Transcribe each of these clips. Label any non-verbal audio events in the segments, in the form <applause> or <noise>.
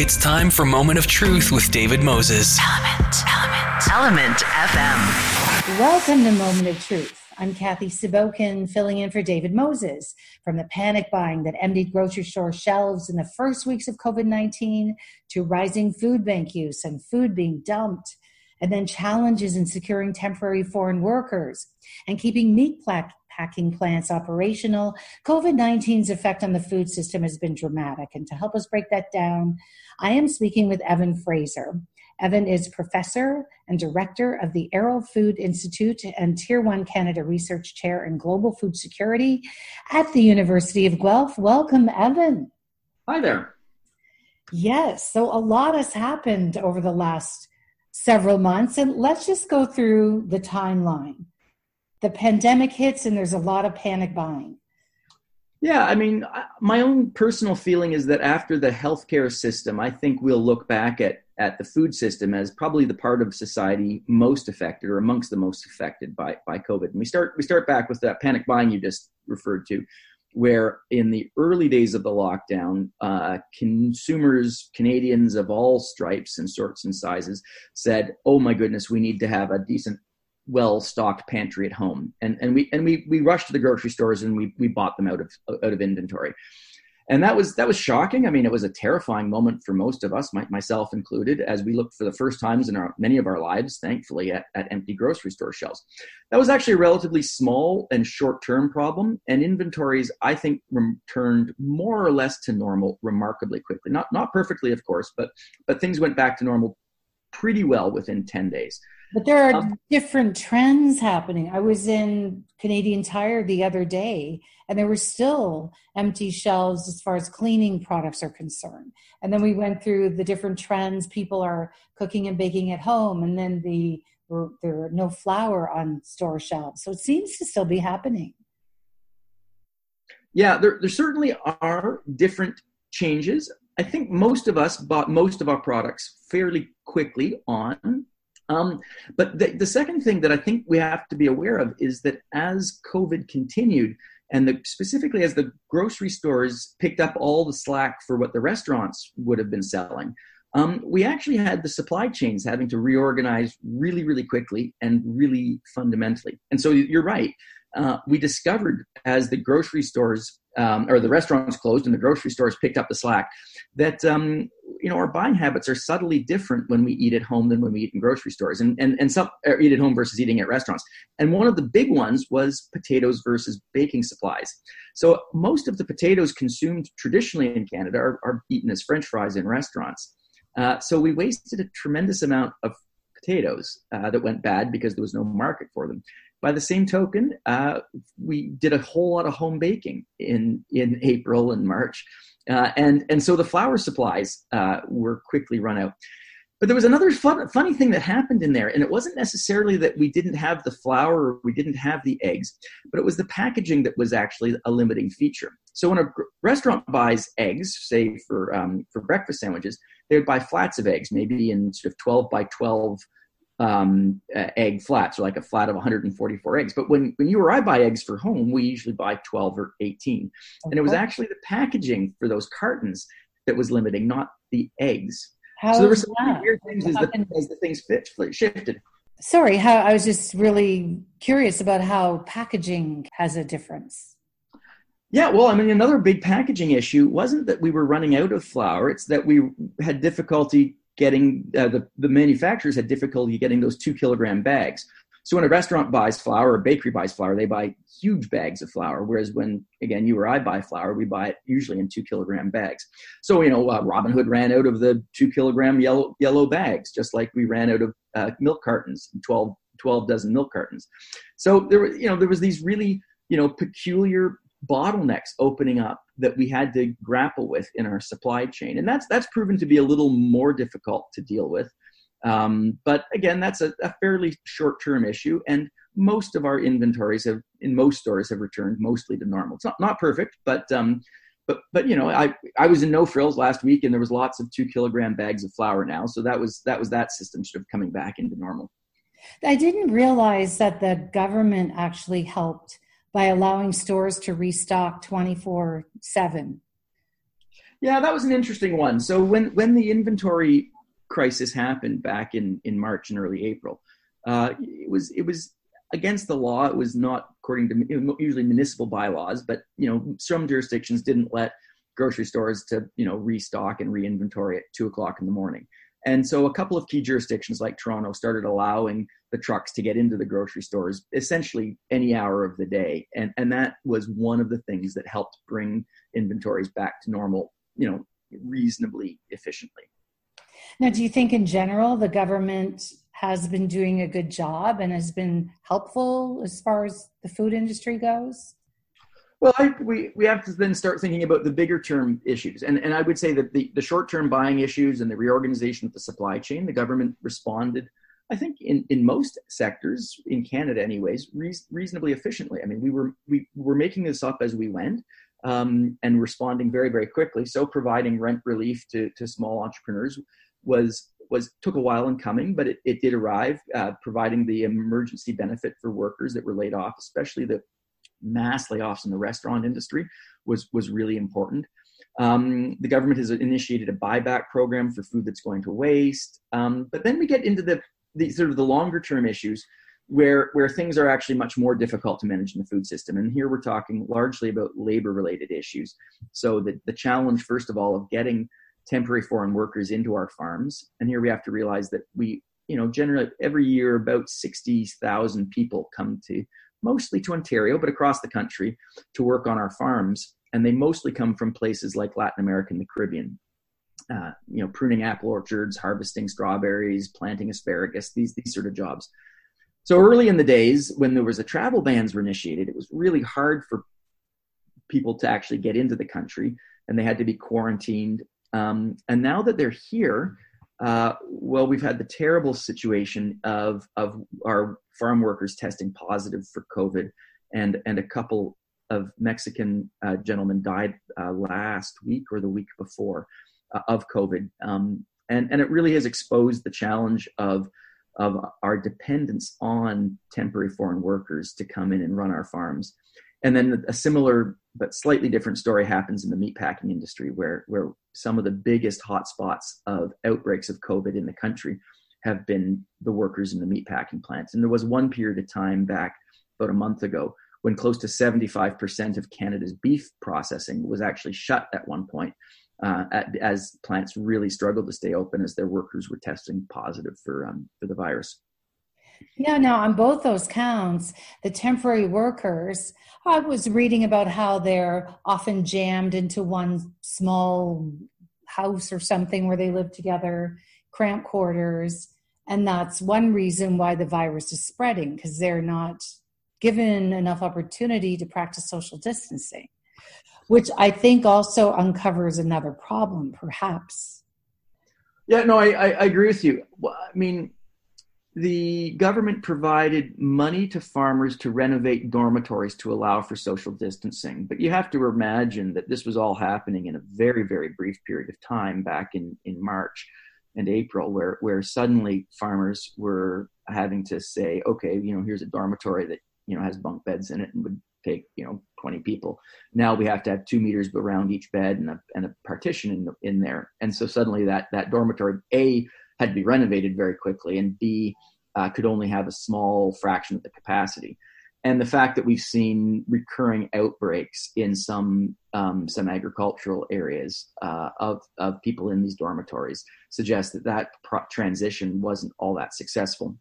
It's time for Moment of Truth with David Moses. Element, Element, Element FM. Welcome to Moment of Truth. I'm Kathy Sibokin, filling in for David Moses. From the panic buying that emptied grocery store shelves in the first weeks of COVID 19 to rising food bank use and food being dumped, and then challenges in securing temporary foreign workers and keeping meat packing plants operational. COVID 19's effect on the food system has been dramatic. And to help us break that down, I am speaking with Evan Fraser. Evan is professor and director of the Arrell Food Institute and Tier 1 Canada Research Chair in Global Food Security at the University of Guelph. Welcome, Evan. Hi there. Yes, so a lot has happened over the last several months, and let's just go through the timeline. The pandemic hits, and there's a lot of panic buying. Yeah, I mean, my own personal feeling is that after the healthcare system, I think we'll look back at at the food system as probably the part of society most affected or amongst the most affected by, by COVID. And we start we start back with that panic buying you just referred to, where in the early days of the lockdown, uh, consumers, Canadians of all stripes and sorts and sizes, said, "Oh my goodness, we need to have a decent." Well stocked pantry at home and and we and we we rushed to the grocery stores and we we bought them out of out of inventory and that was that was shocking. I mean, it was a terrifying moment for most of us, my, myself included, as we looked for the first times in our many of our lives, thankfully, at, at empty grocery store shelves. That was actually a relatively small and short-term problem, and inventories, I think, returned more or less to normal remarkably quickly. Not not perfectly, of course, but but things went back to normal pretty well within ten days. But there are um, different trends happening. I was in Canadian Tire the other day, and there were still empty shelves as far as cleaning products are concerned. And then we went through the different trends. People are cooking and baking at home, and then the there are no flour on store shelves. So it seems to still be happening. Yeah, there, there certainly are different changes. I think most of us bought most of our products fairly quickly on um, but the, the second thing that I think we have to be aware of is that as COVID continued, and the, specifically as the grocery stores picked up all the slack for what the restaurants would have been selling, um, we actually had the supply chains having to reorganize really, really quickly and really fundamentally. And so you're right. Uh, we discovered as the grocery stores um, or the restaurants closed and the grocery stores picked up the slack that um, you know our buying habits are subtly different when we eat at home than when we eat in grocery stores and and, and some eat at home versus eating at restaurants. And one of the big ones was potatoes versus baking supplies. So most of the potatoes consumed traditionally in canada are, are eaten as french fries in restaurants. Uh, so we wasted a tremendous amount of potatoes uh, that went bad because there was no market for them by the same token, uh, we did a whole lot of home baking in in April and March, uh, and and so the flour supplies uh, were quickly run out. But there was another fun, funny thing that happened in there, and it wasn't necessarily that we didn't have the flour or we didn't have the eggs, but it was the packaging that was actually a limiting feature. So when a restaurant buys eggs, say for um, for breakfast sandwiches, they would buy flats of eggs, maybe in sort of twelve by twelve um, uh, egg flats, or like a flat of 144 eggs. But when, when you or I buy eggs for home, we usually buy 12 or 18. Okay. And it was actually the packaging for those cartons that was limiting, not the eggs. How so there were some weird things as the, as the things fit, shifted. Sorry, how I was just really curious about how packaging has a difference. Yeah, well, I mean, another big packaging issue wasn't that we were running out of flour; it's that we had difficulty getting uh, the, the manufacturers had difficulty getting those two kilogram bags. So when a restaurant buys flour or a bakery buys flour, they buy huge bags of flour. Whereas when, again, you or I buy flour, we buy it usually in two kilogram bags. So, you know, uh, Robin Hood ran out of the two kilogram yellow, yellow bags, just like we ran out of uh, milk cartons, 12, 12 dozen milk cartons. So there were, you know, there was these really, you know, peculiar bottlenecks opening up that we had to grapple with in our supply chain. And that's that's proven to be a little more difficult to deal with. Um, but again that's a, a fairly short term issue and most of our inventories have in most stores have returned mostly to normal. It's not, not perfect but um, but but you know i i was in no frills last week and there was lots of two kilogram bags of flour now so that was that was that system sort of coming back into normal. I didn't realize that the government actually helped by allowing stores to restock 24 7 Yeah, that was an interesting one. So when when the inventory crisis happened back in in March and early April, uh, it was it was against the law. It was not according to usually municipal bylaws, but you know some jurisdictions didn't let grocery stores to you know restock and re-inventory at two o'clock in the morning. And so a couple of key jurisdictions like Toronto started allowing the trucks to get into the grocery stores essentially any hour of the day. And, and that was one of the things that helped bring inventories back to normal, you know, reasonably efficiently. Now, do you think in general the government has been doing a good job and has been helpful as far as the food industry goes? Well, I, we, we have to then start thinking about the bigger term issues. And, and I would say that the, the short term buying issues and the reorganization of the supply chain, the government responded, I think, in, in most sectors, in Canada anyways, re- reasonably efficiently. I mean, we were, we were making this up as we went um, and responding very, very quickly. So providing rent relief to, to small entrepreneurs was was took a while in coming, but it, it did arrive, uh, providing the emergency benefit for workers that were laid off, especially the mass layoffs in the restaurant industry was was really important. Um, the government has initiated a buyback program for food that's going to waste. Um, but then we get into the, the sort of the longer term issues where where things are actually much more difficult to manage in the food system. And here we're talking largely about labor related issues. So the, the challenge, first of all, of getting temporary foreign workers into our farms. And here we have to realize that we, you know, generally every year about 60,000 people come to mostly to Ontario, but across the country to work on our farms. And they mostly come from places like Latin America and the Caribbean. Uh, you know, pruning apple orchards, harvesting strawberries, planting asparagus, these, these sort of jobs. So early in the days, when there was a travel bans were initiated, it was really hard for people to actually get into the country, and they had to be quarantined. Um, and now that they're here, uh, well, we've had the terrible situation of of our farm workers testing positive for COVID, and and a couple of Mexican uh, gentlemen died uh, last week or the week before uh, of COVID, um, and and it really has exposed the challenge of of our dependence on temporary foreign workers to come in and run our farms. And then a similar but slightly different story happens in the meatpacking industry, where where some of the biggest hotspots of outbreaks of COVID in the country have been the workers in the meatpacking plants. And there was one period of time back about a month ago when close to 75% of Canada's beef processing was actually shut at one point, uh, at, as plants really struggled to stay open as their workers were testing positive for um, for the virus. Yeah, now on both those counts, the temporary workers, I was reading about how they're often jammed into one small house or something where they live together, cramped quarters. And that's one reason why the virus is spreading because they're not given enough opportunity to practice social distancing, which I think also uncovers another problem, perhaps. Yeah, no, I, I, I agree with you. I mean, the government provided money to farmers to renovate dormitories to allow for social distancing. But you have to imagine that this was all happening in a very, very brief period of time back in, in March and April, where, where suddenly farmers were having to say, okay, you know, here's a dormitory that, you know, has bunk beds in it and would take, you know, 20 people. Now we have to have two meters around each bed and a, and a partition in, in there. And so suddenly that, that dormitory, A, had to be renovated very quickly, and B uh, could only have a small fraction of the capacity. And the fact that we've seen recurring outbreaks in some um, some agricultural areas uh, of of people in these dormitories suggests that that pro- transition wasn't all that successful.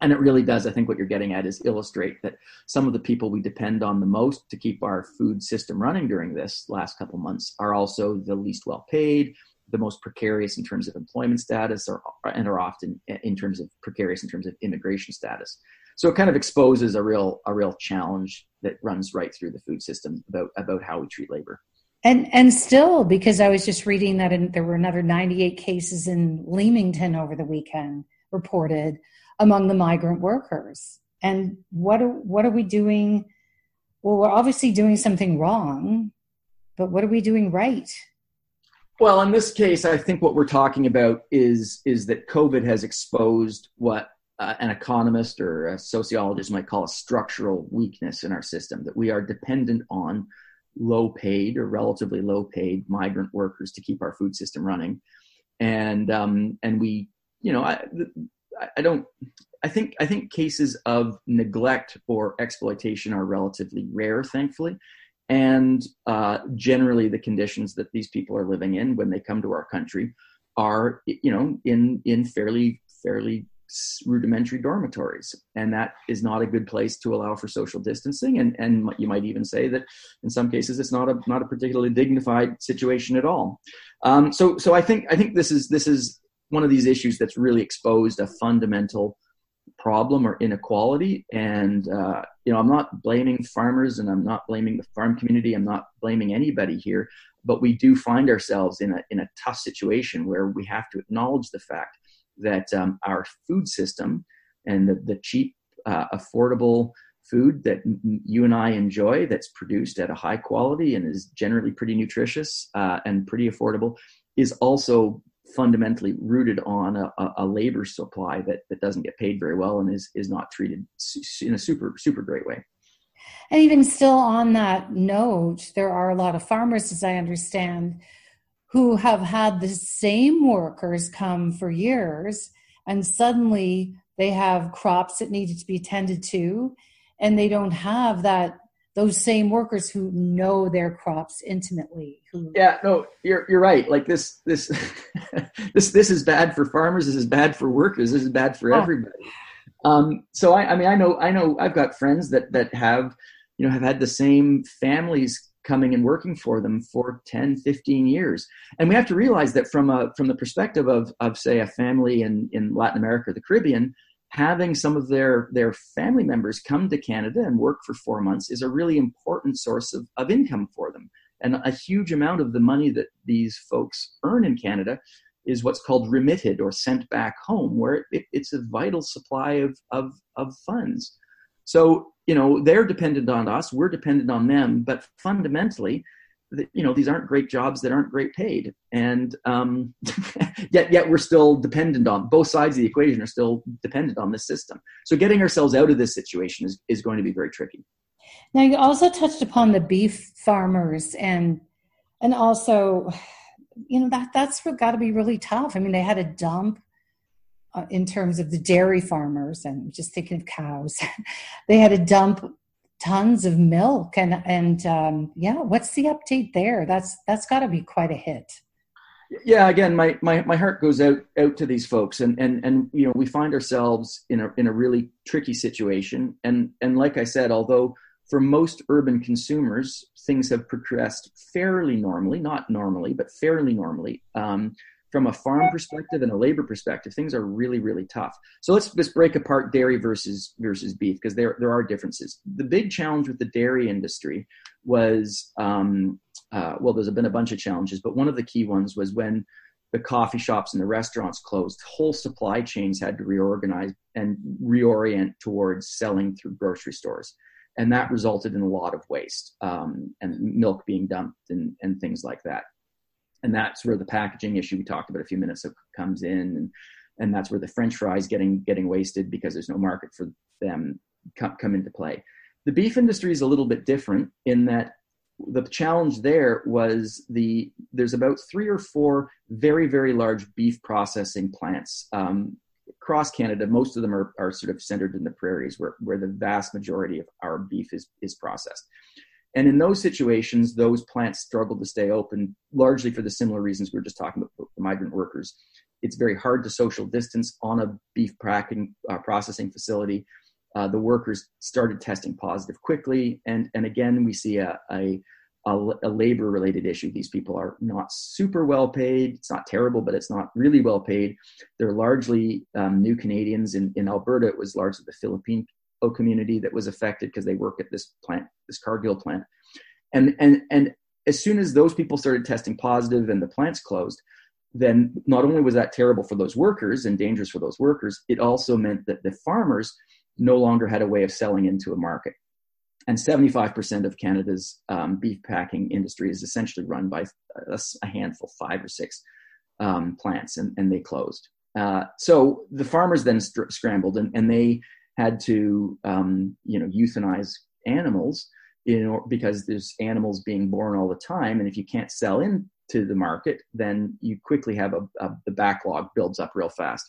And it really does. I think what you're getting at is illustrate that some of the people we depend on the most to keep our food system running during this last couple months are also the least well paid, the most precarious in terms of employment status or, and are often in terms of precarious in terms of immigration status. So it kind of exposes a real a real challenge that runs right through the food system about about how we treat labor. And and still because i was just reading that in, there were another 98 cases in leamington over the weekend reported among the migrant workers. And what are, what are we doing? Well we're obviously doing something wrong but what are we doing right well, in this case, I think what we're talking about is is that COVID has exposed what uh, an economist or a sociologist might call a structural weakness in our system that we are dependent on low paid or relatively low paid migrant workers to keep our food system running. And um, and we, you know, I I don't I think I think cases of neglect or exploitation are relatively rare, thankfully, and uh, generally the conditions that these people are living in when they come to our country are you know in in fairly fairly rudimentary dormitories. And that is not a good place to allow for social distancing. And and you might even say that in some cases it's not a not a particularly dignified situation at all. Um, so so i think i think this is this is one of these issues that's really exposed a fundamental problem or inequality. And uh, you know i'm not blaming farmers and i'm not blaming the farm community. I'm not blaming anybody here but we do find ourselves in a in a tough situation where we have to acknowledge the fact that um, our food system and the, the cheap uh, affordable food that you and I enjoy that's produced at a high quality and is generally pretty nutritious uh, and pretty affordable is also fundamentally rooted on a, a, labor supply that, that doesn't get paid very well and is, is not treated in a super, super great way. And even still on that note, there are a lot of farmers, as I understand, who have had the same workers come for years and suddenly they have crops that needed to be tended to and they don't have that those same workers who know their crops intimately who yeah no you're you're right. Like this this <laughs> this this is bad for farmers. This is bad for workers. This is bad for oh. everybody. Um, so I, I mean i know i know i've got friends that that have you know have had the same families coming and working for them for 10 15 years. And we have to realize that from a from the perspective of of say a family in in latin america or the caribbean having some of their their family members come to Canada and work for four months is a really important source of, of income for them. And a huge amount of the money that these folks earn in Canada is what's called remitted or sent back home, where it, it's a vital supply of, of, of funds. So, you know, they're dependent on us, we're dependent on them, but fundamentally, you know these aren't great jobs that aren't great paid. And um, <laughs> yet yet we're still dependent on both sides of the equation are still dependent on this system. So getting ourselves out of this situation is, is going to be very tricky. Now you also touched upon the beef farmers and and also you know that that's got to be really tough. I mean they had a dump uh, in terms of the dairy farmers and just thinking of cows. <laughs> They had a dump tons of milk and and um, yeah what's the update there? That's that's got to be quite a hit. Yeah again my, my my heart goes out out to these folks and and and you know we find ourselves in a in a really tricky situation. And and like i said although for most urban consumers things have progressed fairly normally not normally but fairly normally um, from a farm perspective and a labor perspective, things are really, really tough. So let's just break apart dairy versus versus beef because there there are differences. The big challenge with the dairy industry was um, uh, well, there's been a bunch of challenges, but one of the key ones was when the coffee shops and the restaurants closed, whole supply chains had to reorganize and reorient towards selling through grocery stores. And that resulted in a lot of waste um, and milk being dumped and, and things like that and that's where the packaging issue we talked about a few minutes ago comes in and and that's where the french fries getting getting wasted because there's no market for them come, come into play the beef industry is a little bit different in that the challenge there was the there's about three or four very very large beef processing plants um, across Canada. Most of them are, are sort of centered in the prairies, where where the vast majority of our beef is is processed. And in those situations, those plants struggle to stay open, largely for the similar reasons we were just talking about the migrant workers. It's very hard to social distance on a beef packing uh, processing facility. Uh, the workers started testing positive quickly, and and again we see a a, a, a labor related issue. These people are not super well paid. It's not terrible, but it's not really well paid. They're largely um, new Canadians. In in Alberta, it was largely the Philippine community that was affected because they work at this plant, this Cargill plant. And, and, and as soon as those people started testing positive and the plants closed, then not only was that terrible for those workers and dangerous for those workers, it also meant that the farmers no longer had a way of selling into a market. And 75% of Canada's um, beef packing industry is essentially run by a, a handful, five or six um, plants, and, and they closed. Uh, so the farmers then scrambled and, and they had to um, you know euthanize animals you know, because there's animals being born all the time, and if you can't sell into the market, then you quickly have a, a the backlog builds up real fast,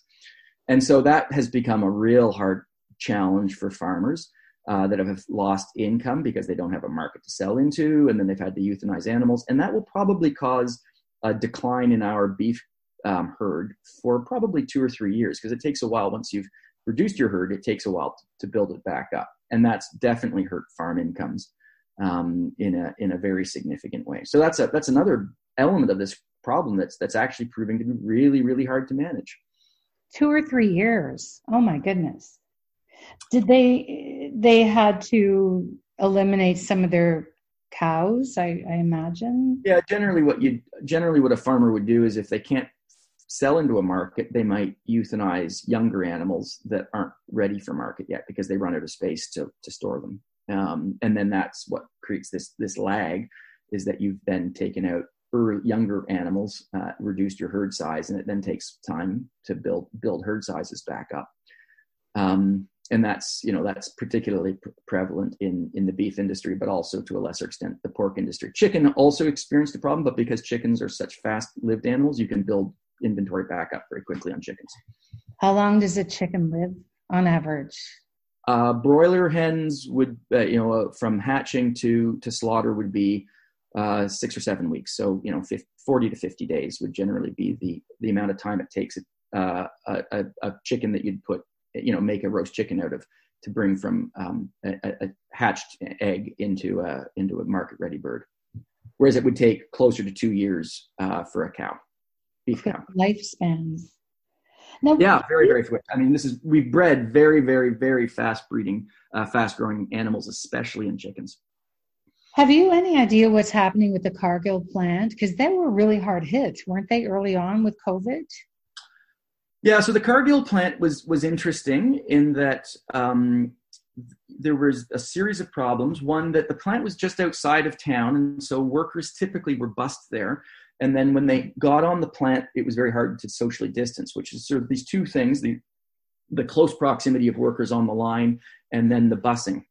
and so that has become a real hard challenge for farmers. Uh, that have lost income because they don't have a market to sell into, and then they've had to euthanize animals, and that will probably cause a decline in our beef um, herd for probably two or three years because it takes a while once you've reduced your herd, it takes a while to, build it back up, and that's definitely hurt farm incomes um, in a in a very significant way. So that's a that's another element of this problem that's that's actually proving to be really really hard to manage. Two or three years. Oh my goodness did they they had to eliminate some of their cows I, I imagine yeah generally what you generally what a farmer would do is if they can't sell into a market they might euthanize younger animals that aren't ready for market yet because they run out of space to, to store them. Um, and then that's what creates this this lag is that you've then taken out early, younger animals uh, reduced your herd size and it then takes time to build build herd sizes back up. Um, and that's you know that's particularly pre- prevalent in in the beef industry but also to a lesser extent the pork industry. Chicken also experienced a problem but because chickens are such fast lived animals you can build inventory back up very quickly on chickens. How long does a chicken live on average? Uh, broiler hens would uh, you know uh, from hatching to to slaughter would be uh, six or seven weeks. So you know 50, 40 to 50 days would generally be the the amount of time it takes uh, a, a, a chicken that you'd put you know make a roast chicken out of to bring from um, a, a, hatched egg into a into a market ready bird. Whereas it would take closer to two years uh, for a cow beef cow. lifespans. Now, yeah very very quick. I mean this is we've bred very very very fast breeding uh, fast growing animals especially in chickens. Have you any idea what's happening with the cargill plant? Because they were really hard hit weren't they early on with covid? Yeah, so the Cargill plant was was interesting in that um, there was a series of problems. One that the plant was just outside of town, and so workers typically were bussed there. And then when they got on the plant, it was very hard to socially distance, which is sort of these two things: the the close proximity of workers on the line, and then the busing.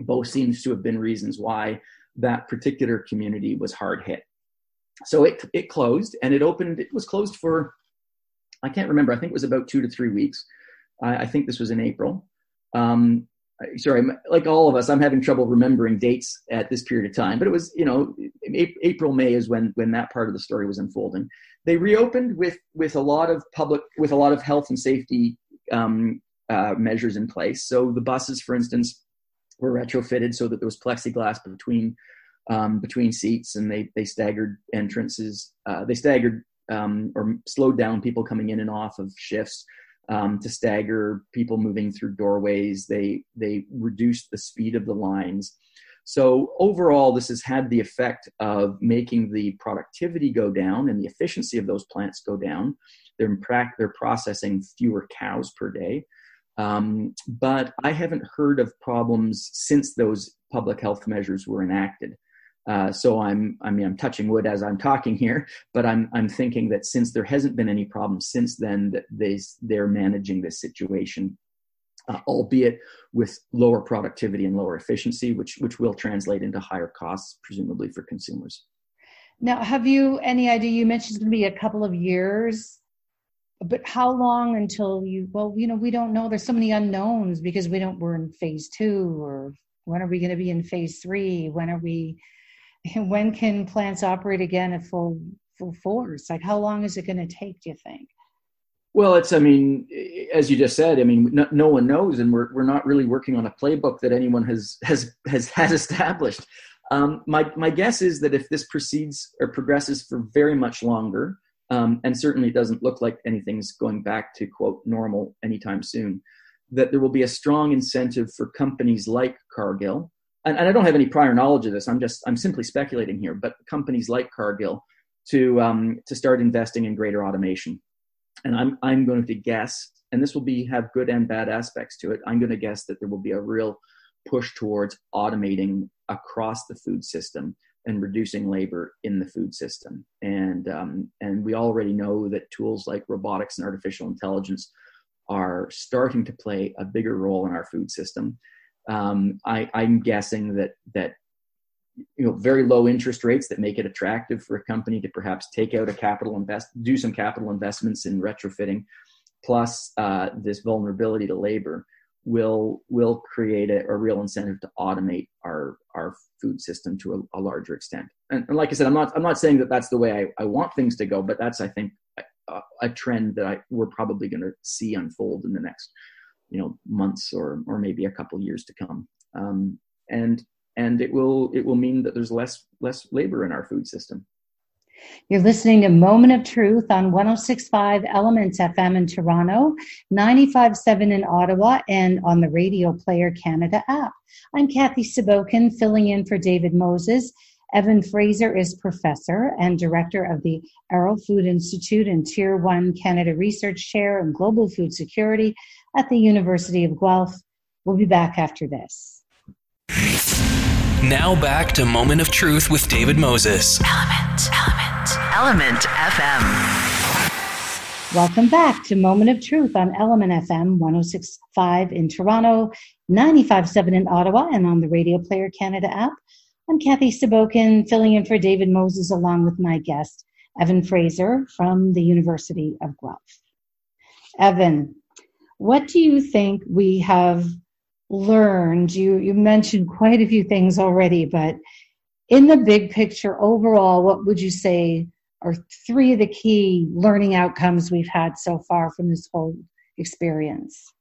Both seems to have been reasons why that particular community was hard hit. So it it closed, and it opened. It was closed for I can't remember. I think it was about two to three weeks. I, I think this was in April. Um, sorry, like all of us, I'm having trouble remembering dates at this period of time. But it was, you know, April, May is when when that part of the story was unfolding. They reopened with with a lot of public, with a lot of health and safety um, uh, measures in place. So the buses, for instance, were retrofitted so that there was plexiglass between um, between seats, and they they staggered entrances. Uh, they staggered um, or slowed down people coming in and off of shifts um, to stagger people moving through doorways. They they reduced the speed of the lines. So overall, this has had the effect of making the productivity go down and the efficiency of those plants go down. They're in pra- they're processing fewer cows per day. Um, but I haven't heard of problems since those public health measures were enacted. Uh, so I'm, I mean, I'm touching wood as I'm talking here, but I'm, I'm thinking that since there hasn't been any problem since then, that they, they're managing this situation, uh, albeit with lower productivity and lower efficiency, which, which will translate into higher costs, presumably for consumers. Now, have you any idea? You mentioned it's going to be a couple of years, but how long until you? Well, you know, we don't know. There's so many unknowns because we don't. We're in phase two, or when are we going to be in phase three? When are we? <laughs> when can plants operate again at full full force? Like, how long is it going to take? Do you think? Well, it's. I mean, as you just said, I mean, no, no, one knows, and we're we're not really working on a playbook that anyone has has has <laughs> has established. Um, my my guess is that if this proceeds or progresses for very much longer, um, and certainly doesn't look like anything's going back to quote normal anytime soon, that there will be a strong incentive for companies like Cargill and, and, I don't have any prior knowledge of this. I'm just I'm simply speculating here. But companies like Cargill to um, to start investing in greater automation, and I'm I'm going to guess, and this will be have good and bad aspects to it. I'm going to guess that there will be a real push towards automating across the food system and reducing labor in the food system. And um, and we already know that tools like robotics and artificial intelligence are starting to play a bigger role in our food system um, I, am guessing that that you know very low interest rates that make it attractive for a company to perhaps take out a capital invest do some capital investments in retrofitting plus uh, this vulnerability to labor will will create a, a, real incentive to automate our our food system to a, a larger extent. And, and, like i said i'm not i'm not saying that that's the way i, I want things to go but that's i think a, a trend that I, we're probably going to see unfold in the next you know months or or maybe a couple years to come um, and and it will it will mean that there's less less labor in our food system. You're listening to Moment of Truth on 1065 Elements FM in Toronto, 957 in Ottawa, and on the Radio Player Canada app. I'm Kathy Sabokin, filling in for David Moses. Evan Fraser is professor and director of the Arrell Food Institute and Tier 1 Canada Research Chair in Global Food Security at the University of Guelph. We'll be back after this. Now back to Moment of Truth with David Moses. Element, Element, Element FM. Welcome back to Moment of Truth on Element FM 1065 in Toronto, 957 in Ottawa, and on the Radio Player Canada app. I'm Kathy Sabokin, filling in for David Moses along with my guest, Evan Fraser from the University of Guelph. Evan, what do you think we have learned? You you mentioned quite a few things already, but in the big picture, overall, what would you say are three of the key learning outcomes we've had so far from this whole experience?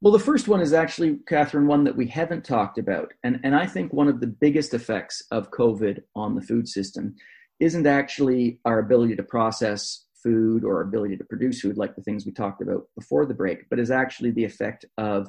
Well, the first one is actually, Catherine, one that we haven't talked about. And, and I think one of the biggest effects of COVID on the food system isn't actually our ability to process food or ability to produce food, like the things we talked about before the break, but is actually the effect of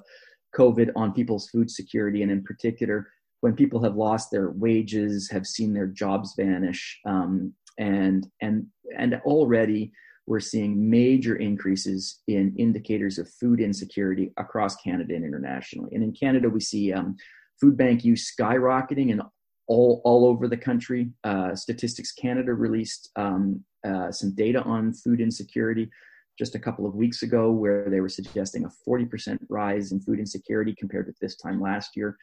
COVID on people's food security, and in particular, when people have lost their wages, have seen their jobs vanish, um, and and and already we're seeing major increases in indicators of food insecurity across Canada and internationally. And in Canada, we see um, food bank use skyrocketing in all all over the country. Uh, Statistics Canada released um, uh, some data on food insecurity just a couple of weeks ago where they were suggesting a 40% rise in food insecurity compared with this time last year.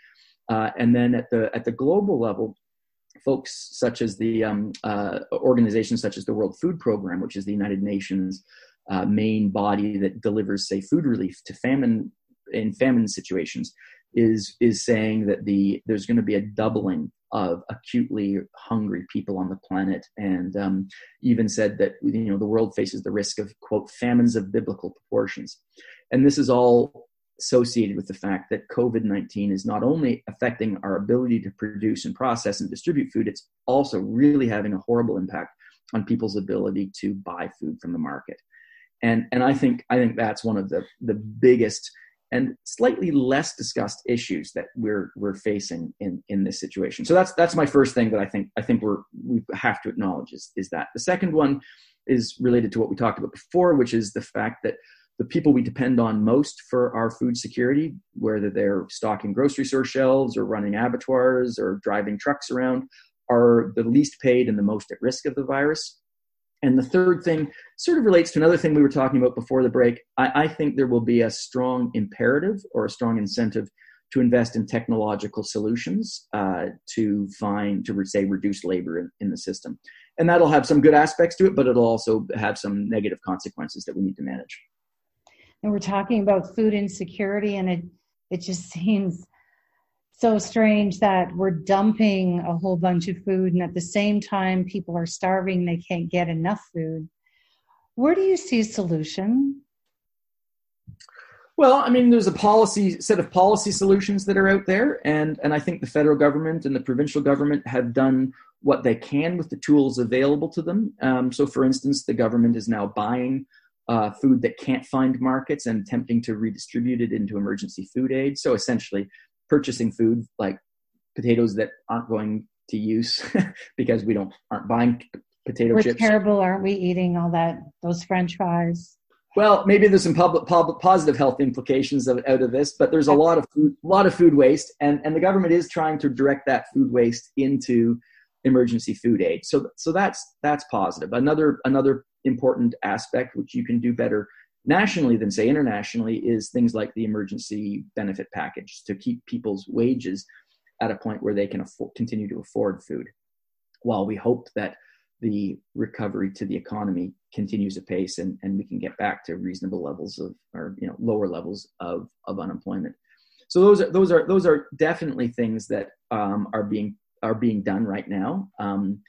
Uh, and then at the at the global level, folks such as the um, uh, organizations such as the World Food Program, which is the United Nations uh, main body that delivers, say, food relief to famine in famine situations, is is saying that the there's going to be a doubling of acutely hungry people on the planet, and um, even said that you know the world faces the risk of quote famines of biblical proportions, and this is all associated with the fact that COVID 19 is not only affecting our ability to produce and process and distribute food, it's also really having a horrible impact on people's ability to buy food from the market. And, and I think I think that's one of the, the biggest and slightly less discussed issues that we're we're facing in in this situation. So that's that's my first thing that I think I think we're we have to acknowledge is is that the second one is related to what we talked about before, which is the fact that the people we depend on most for our food security, whether they're stocking grocery store shelves or running abattoirs or driving trucks around, are the least paid and the most at risk of the virus. And the third thing sort of relates to another thing we were talking about before the break. I, I, think there will be a strong imperative or a strong incentive to invest in technological solutions uh, to find, to say, reduce labor in, in the system. And that'll have some good aspects to it, but it'll also have some negative consequences that we need to manage. And we're talking about food insecurity, and it it just <laughs> seems so strange that we're dumping a whole bunch of food and at the same time people are starving they can't get enough food. Where do you see a solution? Well i mean there's a policy set of policy solutions that are out there and and i think the federal government and the provincial government have done what they can with the tools available to them. Um, so for instance the government is now buying uh, food that can't find markets and attempting to redistribute it into emergency food aid. So essentially purchasing food like potatoes that aren't going to use <laughs> because we don't aren't buying potato We're chips. terrible, aren't we? Eating all that those French fries. Well, maybe there's some public, public positive health implications of, out of this, but there's a lot of food, a lot of food waste, and and the government is trying to direct that food waste into emergency food aid. So so that's that's positive. Another another important aspect which you can do better nationally than say internationally is things like the emergency benefit package to keep people's wages at a point where they can afford, continue to afford food, while we hope that the recovery to the economy continues apace and, and we can get back to reasonable levels of or you know lower levels of, of unemployment. So those are those are those are definitely things that um, are being are being done right now. Um,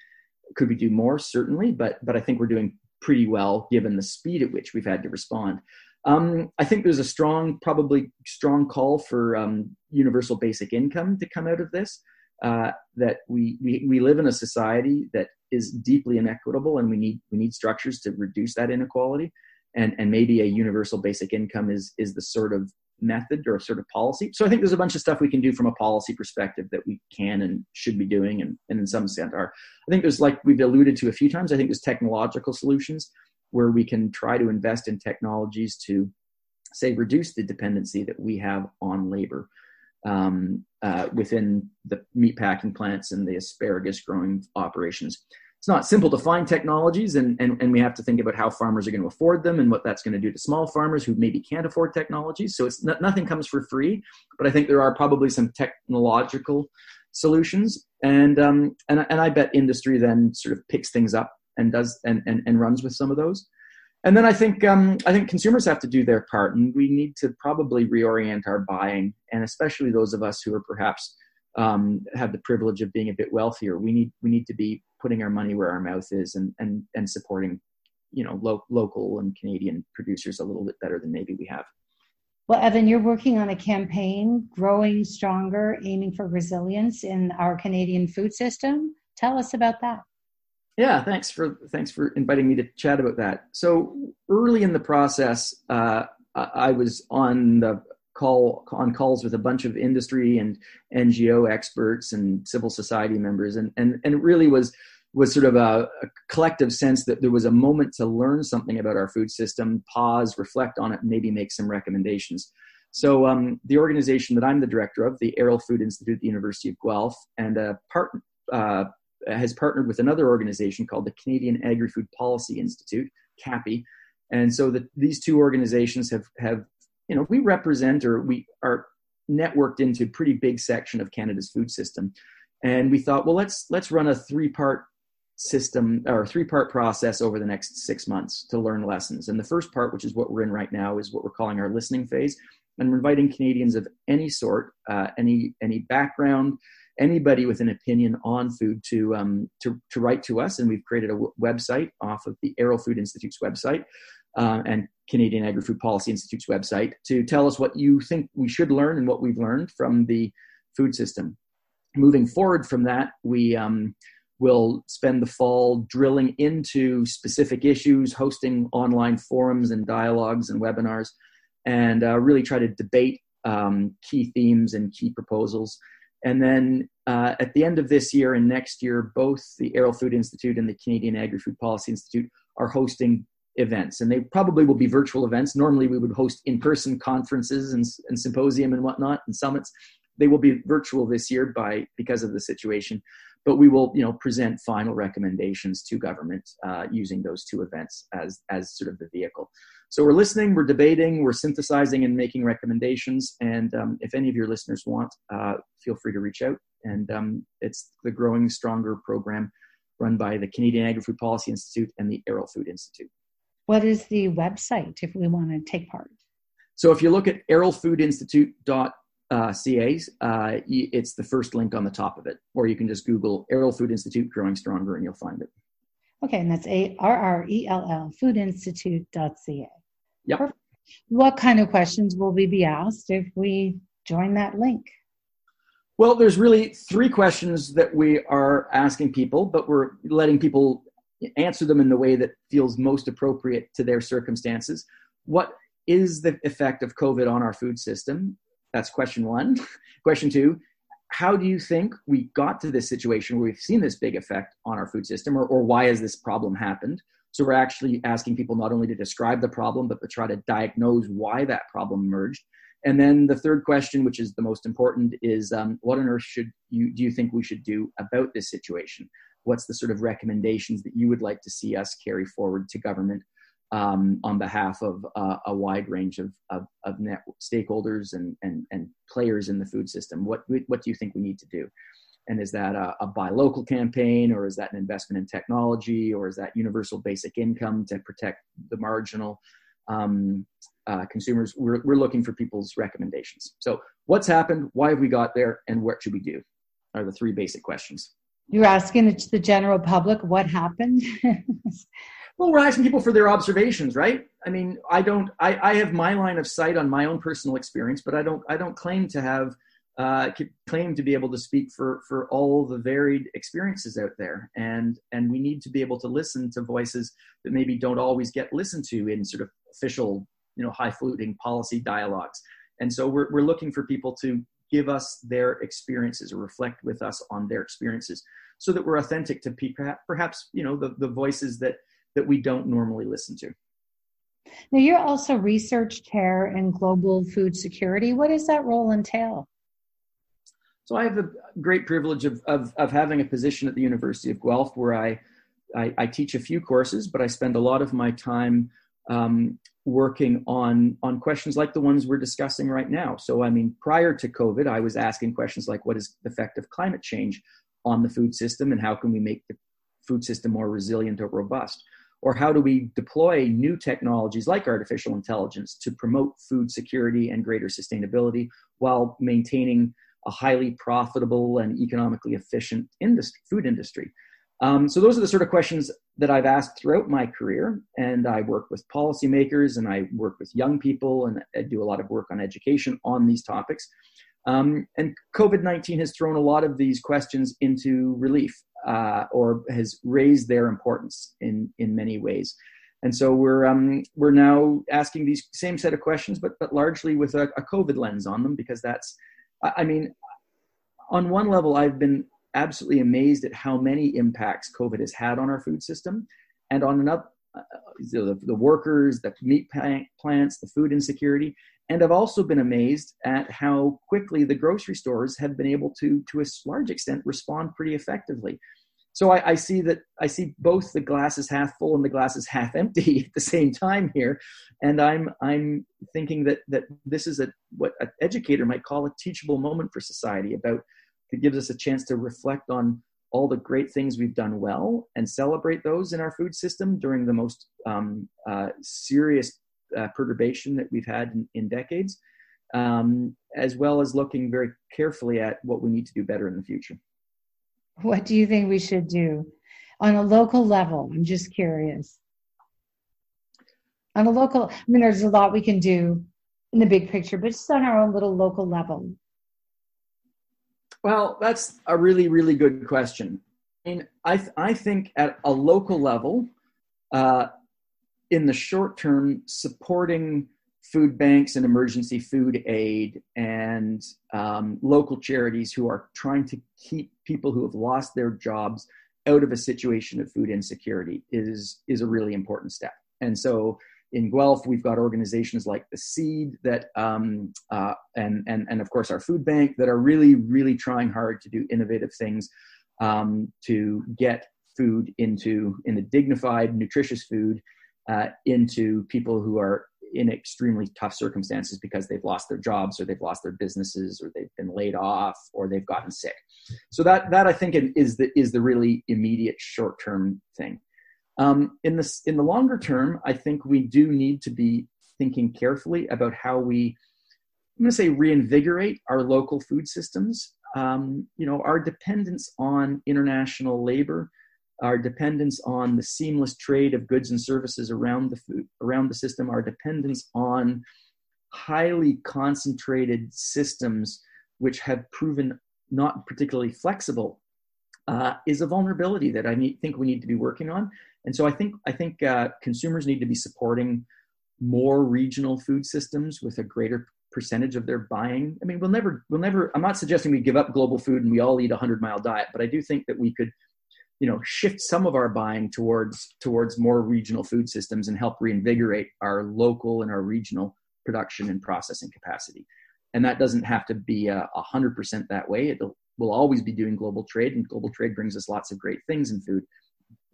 could we do more? Certainly, but but I think we're doing pretty well given the speed at which we've had to respond. Um, I think there's a strong, probably strong call for um, universal basic income to come out of this. Uh, that we, we we live in a society that is deeply inequitable, and we need we need structures to reduce that inequality. And and maybe a universal basic income is is the sort of method or a sort of policy. So I think there's a bunch of stuff we can do from a policy perspective that we can and should be doing, and, and in some sense are. I think there's like we've alluded to a few times. I think there's technological solutions where we can try to invest in technologies to say reduce the dependency that we have on labor um, uh, within the meat packing plants and the asparagus growing operations it's not simple to find technologies and, and, and we have to think about how farmers are going to afford them and what that's going to do to small farmers who maybe can't afford technologies so it's not, nothing comes for free but i think there are probably some technological solutions. And um, and, and i bet industry then sort of picks things up and does and, and, and runs with some of those. And then i think um, i think consumers have to do their part and we need to probably reorient our buying and especially those of us who are perhaps um, have the privilege of being a bit wealthier we need we need to be putting our money where our mouth is and and and supporting you know lo- local and Canadian producers a little bit better than maybe we have. Well, Evan, you're working on a campaign, Growing Stronger, aiming for resilience in our Canadian food system. Tell us about that. Yeah, thanks for thanks for inviting me to chat about that. So early in the process, uh, I was on the call on calls with a bunch of industry and NGO experts and civil society members, and and and it really was was sort of a, a, collective sense that there was a moment to learn something about our food system, pause, reflect on it, maybe make some recommendations. So um, the organization that I'm the director of, the Arrell Food Institute at the University of Guelph, and a part, uh, has partnered with another organization called the Canadian Agri-Food Policy Institute, CAPI. And so the, these two organizations have have you know, we represent or we are networked into a pretty big section of Canada's food system. And we thought, well, let's let's run a three-part system or three-part process over the next six months to learn lessons. And the first part, which is what we're in right now, is what we're calling our listening phase. And we're inviting Canadians of any sort, uh, any any background, anybody with an opinion on food to um, to to write to us. And we've created a w- website off of the Arrell Food Institute's website. Uh, and Canadian Agri-Food Policy Institute's website to tell us what you think we should learn and what we've learned from the food system. Moving forward from that, we um, will spend the fall drilling into specific issues, hosting online forums and dialogues and webinars, and uh, really try to debate um, key themes and key proposals. And then uh, at the end of this year and next year, both the Arrell Food Institute and the Canadian Agri-Food Policy Institute are hosting events. And they probably will be virtual events. Normally we would host in-person conferences and, and symposium and whatnot and summits. They will be virtual this year by because of the situation. But we will you know present final recommendations to government uh, using those two events as as sort of the vehicle. So we're listening we're debating we're synthesizing and making recommendations. And um, if any of your listeners want uh, feel free to reach out. And um, it's the growing stronger program run by the canadian agri-food policy institute and the arrell food institute what is the website if we want to take part? So if you look at arrellfoodinstitute.ca, uh, it's the first link on the top of it. Or you can just Google Arrell Food Institute Growing Stronger and you'll find it. Okay, and that's A R R E L L foodinstitute.ca. Yep. Perfect. What kind of questions will we be asked if we join that link? Well, there's really three questions that we are asking people, but we're letting people answer them in the way that feels most appropriate to their circumstances. What is the effect of COVID on our food system? That's question one. <laughs> question two, how do you think we got to this situation where we've seen this big effect on our food system, or, or why has this problem happened? So we're actually asking people not only to describe the problem, but to try to diagnose why that problem emerged. And then the third question, which is the most important, is um, what on earth should you do you think we should do about this situation? What's the sort of recommendations that you would like to see us carry forward to government um, on behalf of uh, a wide range of, of, of stakeholders and, and, and players in the food system. What, what do you think we need to do? And is that a, a buy local campaign, or is that an investment in technology, or is that universal basic income to protect the marginal um, uh, consumers? We're, we're looking for people's recommendations. So, what's happened? Why have we got there? And what should we do? Are the three basic questions. You're asking the general public what happened? <laughs> well, we're asking people for their observations, right? I mean, I don't. I, I have my line of sight on my own personal experience, but I don't. I don't claim to have uh, claim to be able to speak for for all the varied experiences out there, and and we need to be able to listen to voices that maybe don't always get listened to in sort of official, you know, high fluting policy dialogues. And so we're we're looking for people to give us their experiences or reflect with us on their experiences, so that we're authentic to perhaps you know the the voices that that we don't normally listen to. Now, you're also research chair in global food security. What does that role entail? So I have the great privilege of, of, of having a position at the University of Guelph where I, I, I teach a few courses, but I spend a lot of my time um, working on, on questions like the ones we're discussing right now. So, I mean, prior to COVID, I was asking questions like what is the effect of climate change on the food system and how can we make the food system more resilient or robust? Or how do we deploy new technologies like artificial intelligence to promote food security and greater sustainability while maintaining a highly profitable and economically efficient industry, food industry? Um, so those are the sort of questions that I've asked throughout my career, and I work with policymakers and I work with young people, and I do a lot of work on education on these topics. Um, and COVID 19 has thrown a lot of these questions into relief uh, or has raised their importance in, in many ways. And so we're, um, we're now asking these same set of questions, but, but largely with a, a COVID lens on them, because that's I mean, on one level, I've been absolutely amazed at how many impacts COVID has had on our food system, and on another, uh, the, the workers, the meat plants, the food insecurity, and I've also been amazed at how quickly the grocery stores have been able to, to a large extent, respond pretty effectively. So I, I, see that I see both the glass is half full and the glass is <laughs> half empty <laughs> at the same time here, and I'm I'm thinking that that this is a what an educator might call a teachable moment for society about it gives us a chance to reflect on all the great things we've done well and celebrate those in our food system during the most um, uh, serious uh, perturbation that we've had in, in decades, um, as well as looking very carefully at what we need to do better in the future. What do you think we should do on a local level? I'm just curious. On a local, I mean, there's a lot we can do in the big picture, but just on our own little local level. Well, that's a really, really good question. I mean, I, th- I think at a local level, uh, in the short term, supporting food banks and emergency food aid and um, local charities who are trying to keep people who have lost their jobs out of a situation of food insecurity is is a really important step. And so in Guelph, we've got organizations like the Seed that, um, uh, and and and of course our food bank that are really really trying hard to do innovative things um, to get food into in a dignified, nutritious food uh, into people who are in extremely tough circumstances because they've lost their jobs or they've lost their businesses or they've been laid off or they've gotten sick. So that that I think is the is the really immediate short term thing. Um, in the in the longer term, I think we do need to be thinking carefully about how we I'm going to say reinvigorate our local food systems. Um, you know, our dependence on international labor our dependence on the seamless trade of goods and services around the food, around the system, our dependence on highly concentrated systems which have proven not particularly flexible uh, is a vulnerability that I need, think we need to be working on. And so I think I think uh, consumers need to be supporting more regional food systems with a greater percentage of their buying. I mean, we'll never we'll never. I'm not suggesting we give up global food and we all eat a hundred mile diet, but I do think that we could you know shift some of our buying towards towards more regional food systems and help reinvigorate our local and our regional production and processing capacity and that doesn't have to be a hundred percent that way it will always be doing global trade and global trade brings us lots of great things in food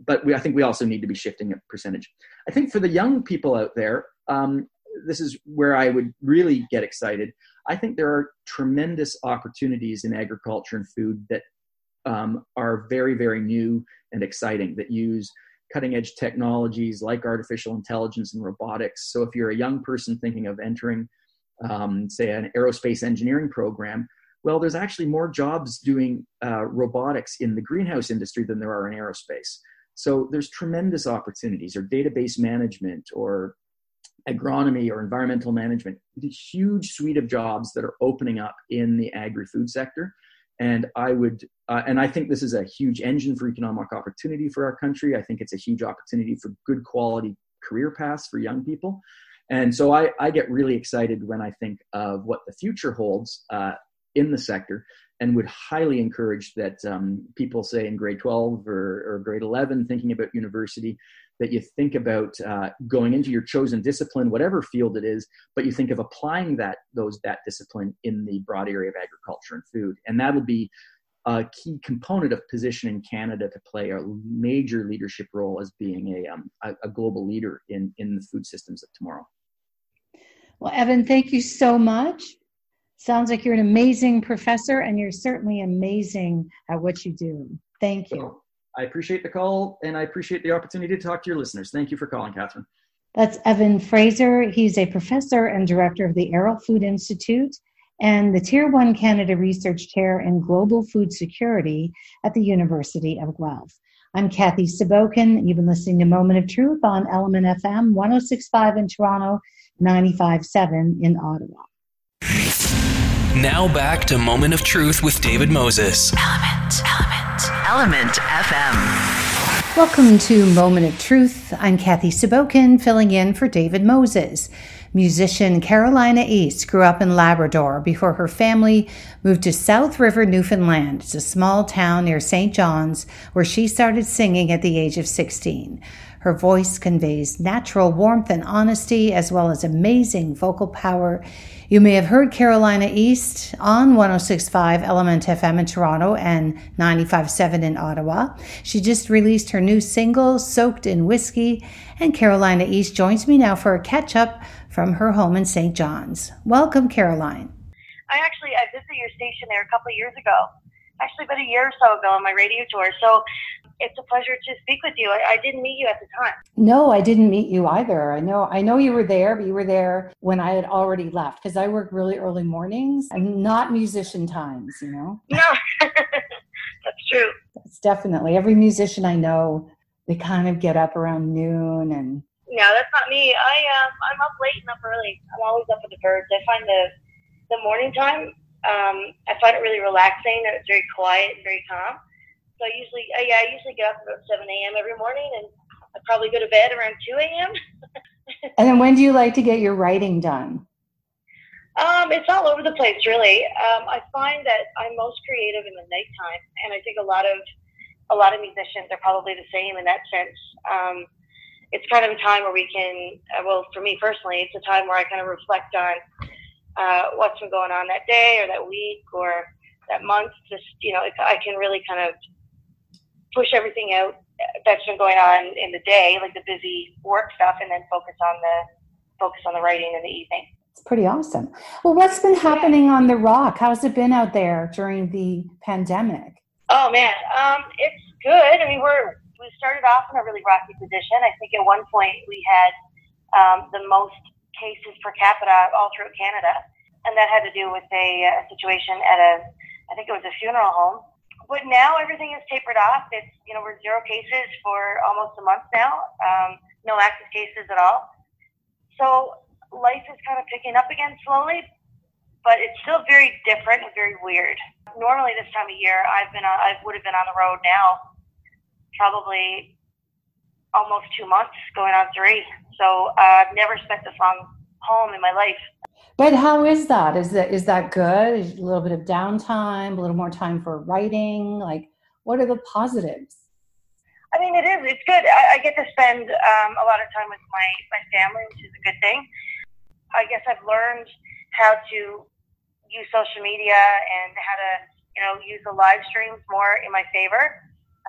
but we, I think we also need to be shifting a percentage. I think for the young people out there, um, this is where I would really get excited. I think there are tremendous opportunities in agriculture and food that um, are very, very new and exciting that use cutting edge technologies like artificial intelligence and robotics. So if you're a young person thinking of entering, um, say, an aerospace engineering program, well, there's actually more jobs doing uh, robotics in the greenhouse industry than there are in aerospace. So there's tremendous opportunities, or database management, or agronomy, or environmental management. A huge suite of jobs that are opening up in the agri-food sector. And I would, uh, and I think this is a huge engine for economic opportunity for our country. I think it's a huge opportunity for good quality career paths for young people. And so I, I get really excited when I think of what the future holds uh, in the sector and would highly encourage that um, people say in grade 12 or, or, grade 11 thinking about university that you think about uh, going into your chosen discipline whatever field it is but you think of applying that those that discipline in the broad area of agriculture and food and that'll be a key component of positioning Canada to play a major leadership role as being a, um, a, a global leader in, in the food systems of tomorrow. Well, Evan, thank you so much. Sounds like you're an amazing professor and you're certainly amazing at what you do. Thank you. I appreciate the call and I appreciate the opportunity to talk to your listeners. Thank you for calling, Catherine. That's Evan Fraser. He's a professor and director of the Arrell Food Institute and the Tier 1 Canada Research Chair in Global Food Security at the University of Guelph. I'm Kathy Sabokin. You've been listening to Moment of Truth on Element FM 1065 in Toronto, 957 in Ottawa. Now back to Moment of Truth with David Moses. Element, Element, Element FM. Welcome to Moment of Truth. I'm Kathy Sabokin, filling in for David Moses. Musician Carolina East grew up in Labrador before her family moved to South River, Newfoundland. It's a small town near St. John's where she started singing at the age of 16. Her voice conveys natural warmth and honesty, as well as amazing vocal power. You may have heard Carolina East on 1065 Element FM in Toronto and 957 in Ottawa. She just released her new single, Soaked in Whiskey, and Carolina East joins me now for a catch up from her home in St. John's. Welcome, Caroline. I actually I visited your station there a couple of years ago, actually about a year or so ago on my radio tour. So it's a pleasure to speak with you. I, I, didn't meet you at the time. No, I didn't meet you either. I know I know you were there, but you were there when I had already left because I work really early mornings and not musician times, you know. <laughs> No. That's true. That's definitely every musician I know, they kind of get up around noon and No, that's not me. I um I'm up late and up early. I'm always up with the birds. I find the the morning time um, I find it really relaxing. And it's very quiet and very calm. So I usually, uh, yeah, I usually get up about 7 a.m. every morning and I probably go to bed around 2 a.m. <laughs> and then when do you like to get your writing done? Um, it's all over the place, really. Um, I find that I'm most creative in the nighttime, and I think a lot of a lot of musicians are probably the same in that sense. Um, it's kind of a time where we can, uh, well, for me personally, it's a time where I kind of reflect on uh, what's been going on that day or that week or that month. Just you know, I can really kind of push everything out that's been going on in the day, like the busy work stuff, and then focus on the focus on the writing in the evening. It's pretty awesome. Well, what's been happening on the Rock? How's it been out there during the pandemic? Oh man, um, it's good. I mean, we're we started off in a really rocky position. I think at one point we had um, the most cases per capita all throughout Canada, and that had to do with a, a situation at a, I think it was a funeral home but now everything is tapered off. It's you know we're zero cases for almost a month now, um, no active cases at all. So life is kind of picking up again slowly, but it's still very different and very weird. Normally this time of year, I've been on, I would have been on the road now, probably almost two months, going on three. So uh, I've never spent this long home in my life. But how is that? Is that is that good? Is a little bit of downtime, a little more time for writing? Like, what are the positives? I mean, it is. It's good. I, I get to spend um, a lot of time with my my family, which is a good thing. I guess I've learned how to use social media and how to, you know, use the live streams more in my favor.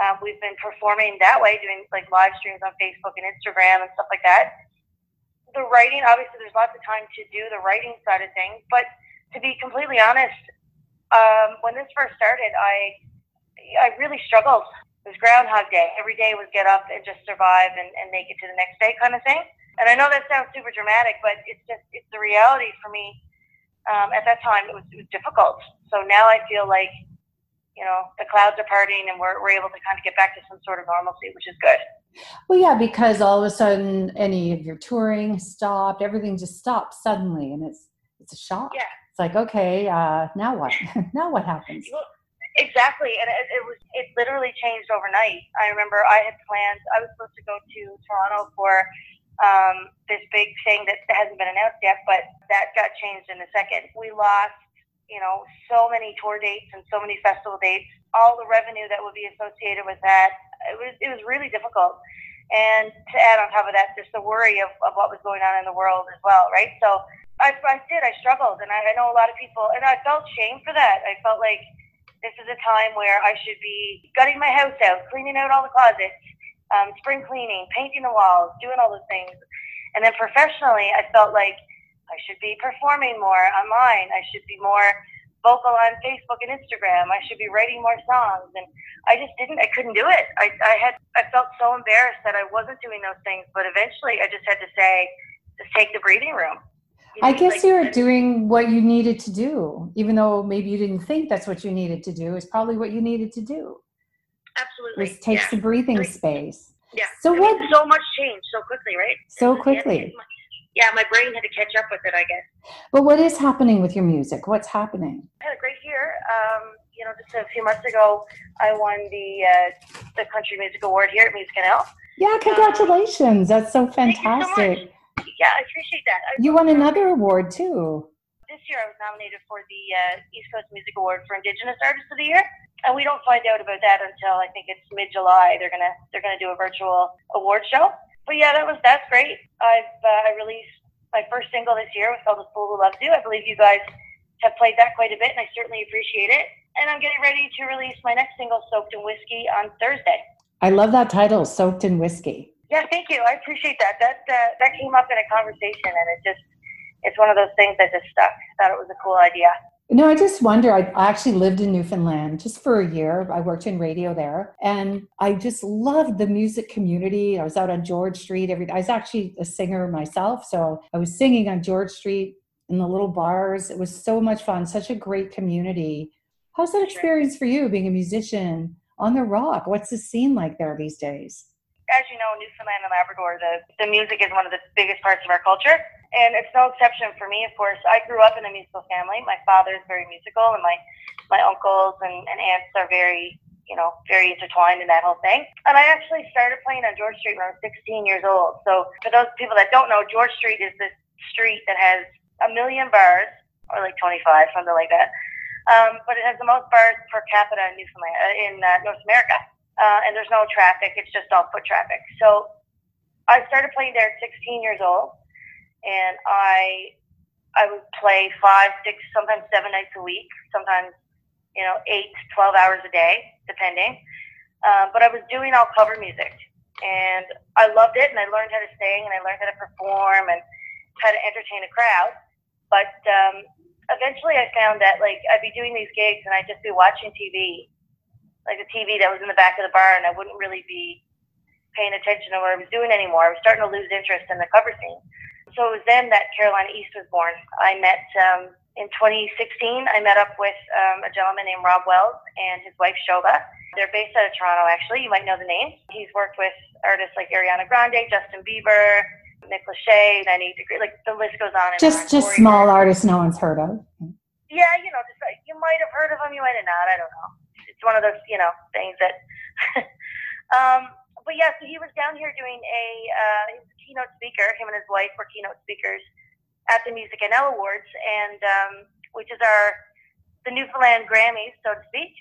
Um, we've been performing that way, doing like live streams on Facebook and Instagram and stuff like that. The writing, obviously, there's lots of time to do the writing side of things. But to be completely honest, um, when this first started, I I really struggled. It was Groundhog Day. Every day was get up and just survive and, and make it to the next day kind of thing. And I know that sounds super dramatic, but it's just it's the reality for me. Um, at that time, it was, it was difficult. So now I feel like you know the clouds are parting and we're, we're able to kind of get back to some sort of normalcy which is good. Well yeah because all of a sudden any of your touring stopped everything just stopped suddenly and it's it's a shock. Yeah. It's like okay uh, now what? <laughs> Now what happens? Well, exactly and it, it was it literally changed overnight. I remember i had plans i was supposed to go to toronto for um, this big thing that hasn't been announced yet but that got changed in a second. We lost you know, so many tour dates and so many festival dates, all the revenue that would be associated with that. It was it was really difficult. And to add on top of that, just the worry of, of what was going on in the world as well, right? So I, I did, I struggled. And I, I know a lot of people, and I felt shame for that. I felt like this is a time where I should be gutting my house out, cleaning out all the closets, um, spring cleaning, painting the walls, doing all those things. And then professionally, I felt like I should be performing more online. I should be more vocal on Facebook and Instagram. I should be writing more songs. And I just didn't, I couldn't do it. I, I had, I felt so embarrassed that I wasn't doing those things. But eventually I just had to say, just take the breathing room. You I guess like, you were doing what you needed to do, even though maybe you didn't think that's what you needed to do. It's probably what you needed to do. Absolutely. Just take yeah. some breathing space. Yeah. So I what? Mean, so much change so quickly, right? So quickly yeah, my brain had to catch up with it, I guess. But what is happening with your music? What's happening? I had a great year. Um, you know, just a few months ago, I won the uh, the Country Music Award here at Music NL. Yeah, congratulations! Um, That's so fantastic. So yeah, I appreciate that. I you won another award too. This year, I was nominated for the uh, East Coast Music Award for Indigenous Artist of the Year, and we don't find out about that until I think it's mid July. They're gonna they're gonna do a virtual award show but yeah, that was that's great. I've uh, I released my first single this year with "All "The Fool Who Loves You." I believe you guys have played that quite a bit, and I certainly appreciate it. And I'm getting ready to release my next single, "Soaked in Whiskey," on Thursday. I love that title, "Soaked in Whiskey." Yeah, thank you. I appreciate that. That uh, that came up in a conversation, and it just it's one of those things that just stuck. I thought it was a cool idea. No, I just wonder. I actually lived in Newfoundland just for a year. I worked in radio there, and I just loved the music community. I was out on George Street every. I was actually a singer myself, so I was singing on George Street in the little bars. It was so much fun. Such a great community. How's that experience for you, being a musician on the Rock? What's the scene like there these days? As you know, Newfoundland and Labrador, the, the music is one of the biggest parts of our culture and it's no exception for me. Of course, I grew up in a musical family. My father is very musical, and my my uncles and, and aunts are very you know very intertwined in that whole thing. And I actually started playing on George Street when I was 16 years old. So for those people that don't know, George Street is this street that has a million bars, or like 25, something like that. Um, but it has the most bars per capita in Newfoundland, uh, in uh, North America. Uh, and there's no traffic; it's just all foot traffic. So I started playing there at 16 years old and I I would play five, six, sometimes seven nights a week, sometimes you know eight, twelve hours a day, depending. Um, but I was doing all cover music, and I loved it, and I learned how to sing, and I learned how to perform, and how to entertain a crowd. But um, eventually, I found that like I'd be doing these gigs, and I'd just be watching TV, like the TV that was in the back of the bar, and I wouldn't really be paying attention to what I was doing anymore. I was starting to lose interest in the cover scene so it was then that Carolina East was born. I met um, in 2016. I met up with um, a gentleman named Rob Wells and his wife Shoba. They're based out of Toronto, actually. You might know the name. He's worked with artists like Ariana Grande, Justin Bieber, Nick Lachey, 98 Degree. Like the list goes on. And just on. just Corey small artists no one's heard of. Yeah, you know, just like you might have heard of them, you might have not. I don't know. It's one of those, you know, things that. <laughs> um, but yeah, so he was down here doing a. Uh, a keynote speaker. Him and his wife were keynote speakers at the Music NL Awards, and um, which is our the Newfoundland Grammys, so to speak.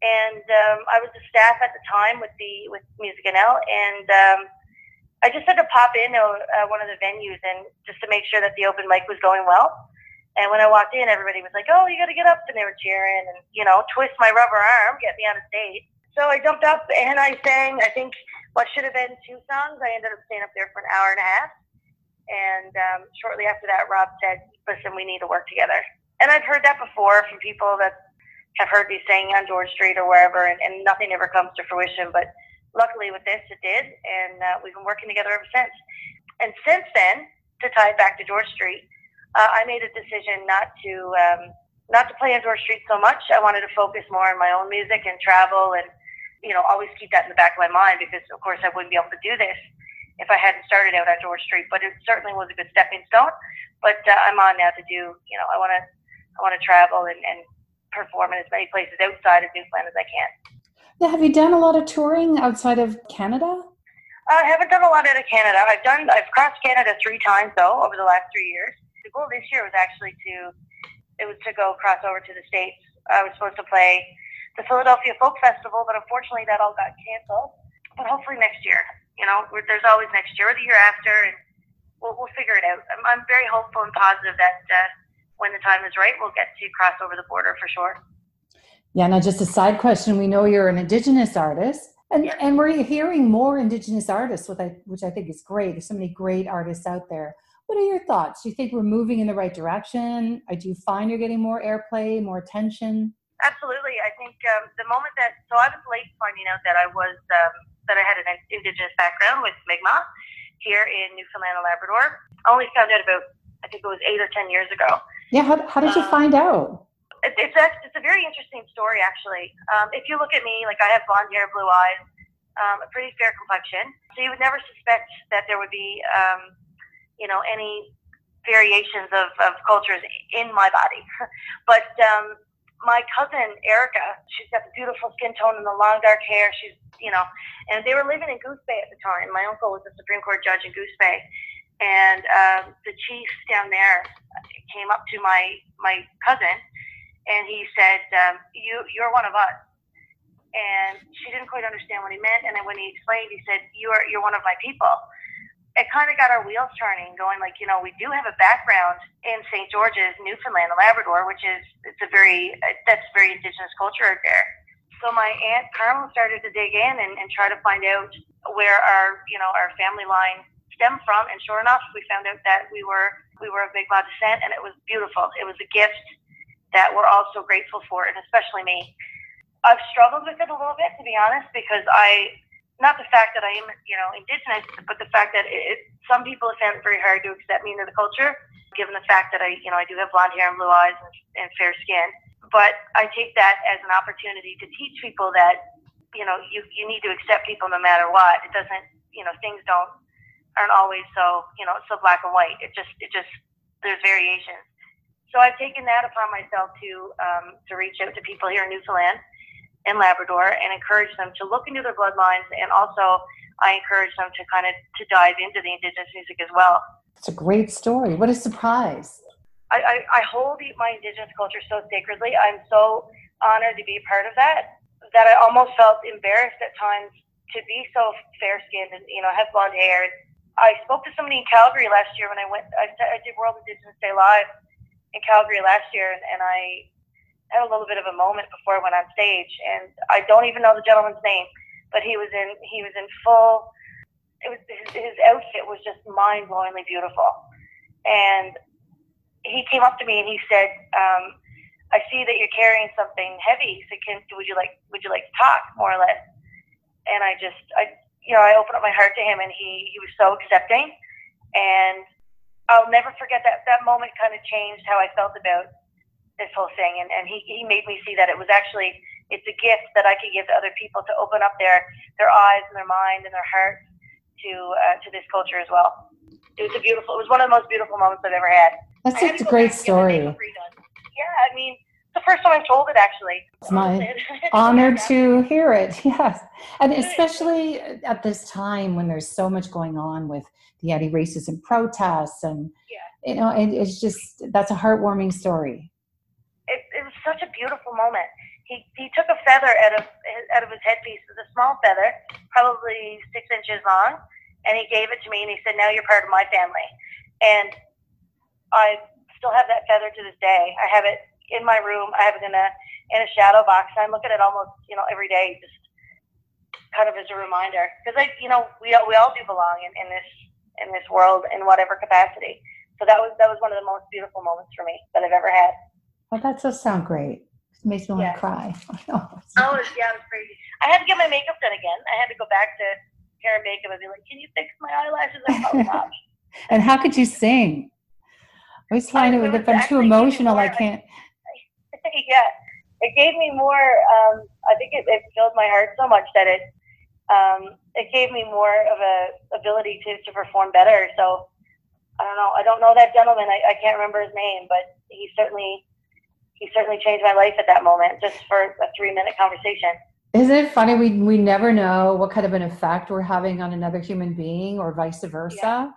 And um, I was the staff at the time with the with Music NL, and um, I just had to pop in to uh, one of the venues and just to make sure that the open mic was going well. And when I walked in, everybody was like, "Oh, you got to get up!" and they were cheering and you know, twist my rubber arm, get me on a stage. So I jumped up and I sang, I think, what should have been two songs. I ended up staying up there for an hour and a half. And um, shortly after that, Rob said, listen, we need to work together. And I've heard that before from people that have heard me sing on George Street or wherever, and, and nothing ever comes to fruition. But luckily with this, it did. And uh, we've been working together ever since. And since then, to tie it back to George Street, uh, I made a decision not to um, not to play on George Street so much. I wanted to focus more on my own music and travel, and you know, always keep that in the back of my mind because, of course, I wouldn't be able to do this if I hadn't started out at George Street. But it certainly was a good stepping stone. But uh, I'm on now to do, you know, I want to I want to travel and, and perform in as many places outside of Newfoundland as I can. Yeah, have you done a lot of touring outside of Canada? I haven't done a lot out of Canada. I've done I've crossed Canada three times though over the last three years. The goal this year was actually to it was to go cross over to the states. I was supposed to play the Philadelphia Folk Festival, but unfortunately that all got canceled. But hopefully next year, you know, there's always next year or the year after, and we'll we'll figure it out. I'm, I'm very hopeful and positive that uh, when the time is right, we'll get to cross over the border for sure. Yeah, now just a side question. We know you're an Indigenous artist. And, Yeah. and we're hearing more Indigenous artists, which I, which I think is great. There's so many great artists out there. What are your thoughts? Do you think we're moving in the right direction? Do you find you're getting more airplay, more attention? Absolutely. I think um, the moment that so I was late finding out that I was um, that I had an indigenous background with Mi'kmaq here in Newfoundland and Labrador. I only found out about I think it was eight or ten years ago. Yeah, how, how did you Um, find out? It, it's a, it's a very interesting story actually. Um, if you look at me, like I have blonde hair, blue eyes, um, a pretty fair complexion, so you would never suspect that there would be um, you know any variations of, of cultures in my body. <laughs> but um, my cousin Erica, she's got the beautiful skin tone and the long dark hair. She's, you know, and they were living in Goose Bay at the time. My uncle was a Supreme Court judge in Goose Bay, and um, the chief down there came up to my my cousin, and he said, um, "You, you're one of us." And she didn't quite understand what he meant. And then when he explained, he said, "You're you're one of my people." It kind of got our wheels turning, going like, you know, we do have a background in St. George's, Newfoundland and Labrador, which is it's a very that's very indigenous culture there. So my aunt Carmen started to dig in and, and try to find out where our you know our family line stemmed from, and sure enough, we found out that we were we were of Mi'kmaq descent, and it was beautiful. It was a gift that we're all so grateful for, and especially me. I've struggled with it a little bit, to be honest, because I not the fact that I am, you know, indigenous, but the fact that it, some people have found it very hard to accept me into the culture, given the fact that I, you know, I do have blonde hair and blue eyes and, and fair skin. But I take that as an opportunity to teach people that, you know, you, you need to accept people no matter what. It doesn't, you know, things don't aren't always so, you know, so black and white. It just, it just, there's variations. So I've taken that upon myself to um, to reach out to people here in Newfoundland and Labrador and encourage them to look into their bloodlines and also I encourage them to kind of to dive into the Indigenous music as well. It's a great story. What a surprise. I, I, I hold my Indigenous culture so sacredly. I'm so honored to be a part of that that I almost felt embarrassed at times to be so fair skinned and you know have blonde hair. I spoke to somebody in Calgary last year when I went. I, I did World Indigenous Day live in Calgary last year, and, and I had a little bit of a moment before I went on stage, and I don't even know the gentleman's name, but he was in he was in full. It was his, his outfit was just mind blowingly beautiful, and he came up to me and he said, um, "I see that you're carrying something heavy. So can would you like would you like to talk more or less?" And I just I you know I opened up my heart to him, and he he was so accepting, and I'll never forget that that moment. Kind of changed how I felt about this whole thing, and and he he made me see that it was actually it's a gift that I could give to other people to open up their their eyes and their mind and their heart to uh, to this culture as well. It was a beautiful. It was one of the most beautiful moments I've ever had. That's I had a great back and get the story. Yeah, I mean, the first time I've told it actually. It's my <laughs> honor to hear it. <laughs> Yes. And especially at this time when there's so much going on with the anti racism protests and Yeah. you know, it, it's just that's a heartwarming story. Such a beautiful moment. He he took a feather out of out of his headpiece. It was a small feather, probably six inches long, and he gave it to me and he said, "Now you're part of my family." And I still have that feather to this day. I have it in my room. I have it in a in a shadow box. I look at it almost, you know, every day, just kind of as a reminder because I, you know, we we all do belong in, in this in this world in whatever capacity. So that was that was one of the most beautiful moments for me that I've ever had. Oh, that does sound great. It makes me want Yeah. to cry. <laughs> Oh, it was, yeah, it was crazy. I had to get my makeup done again. I had to go back to hair and makeup and be like, "Can you fix my eyelashes?" I'm not. <laughs> and how could you sing? I always find I- it it if I'm too emotional, I can't. <laughs> yeah, it gave me more. Um, I think it, it filled my heart so much that it um, it gave me more of a ability to, to perform better. So I don't know. I don't know that gentleman. I, I can't remember his name, but he certainly he certainly changed my life at that moment, just for a three minute conversation. Isn't it funny? We we never know what kind of an effect we're having on another human being, or vice versa.